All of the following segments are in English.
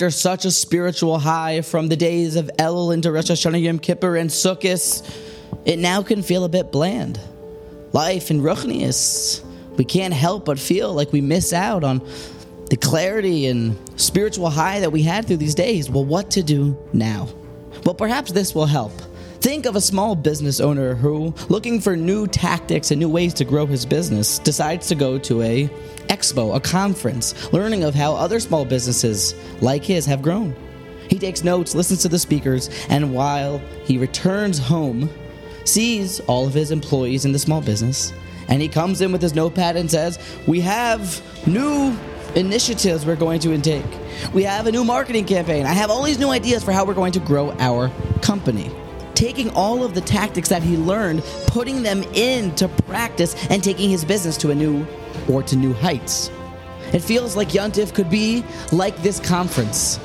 After such a spiritual high from the days of Elul into Rosh Hashanah, Yom Kippur, and Sukkot, it now can feel a bit bland. Life in Ruchnius, we can't help but feel like we miss out on the clarity and spiritual high that we had through these days. Well, what to do now? Well, perhaps this will help. Think of a small business owner who, looking for new tactics and new ways to grow his business, decides to go to a expo, a conference, learning of how other small businesses like his have grown. He takes notes, listens to the speakers, and while he returns home, sees all of his employees in the small business, and he comes in with his notepad and says, "We have new initiatives we're going to intake. We have a new marketing campaign. I have all these new ideas for how we're going to grow our company." Taking all of the tactics that he learned, putting them into practice, and taking his business to a new or to new heights. It feels like Yontif could be like this conference.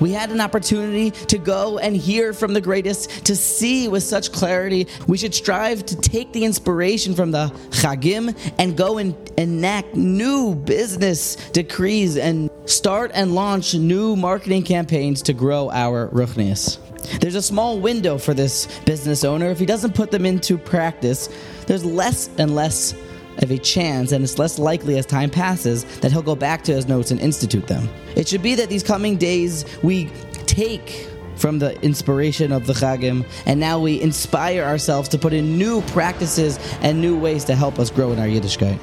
We had an opportunity to go and hear from the greatest, to see with such clarity. We should strive to take the inspiration from the Chagim and go and enact new business decrees and start and launch new marketing campaigns to grow our Ruchnius. There's a small window for this business owner. If he doesn't put them into practice, there's less and less of a chance, and it's less likely as time passes that he'll go back to his notes and institute them. It should be that these coming days we take from the inspiration of the Chagim, and now we inspire ourselves to put in new practices and new ways to help us grow in our Yiddishkeit.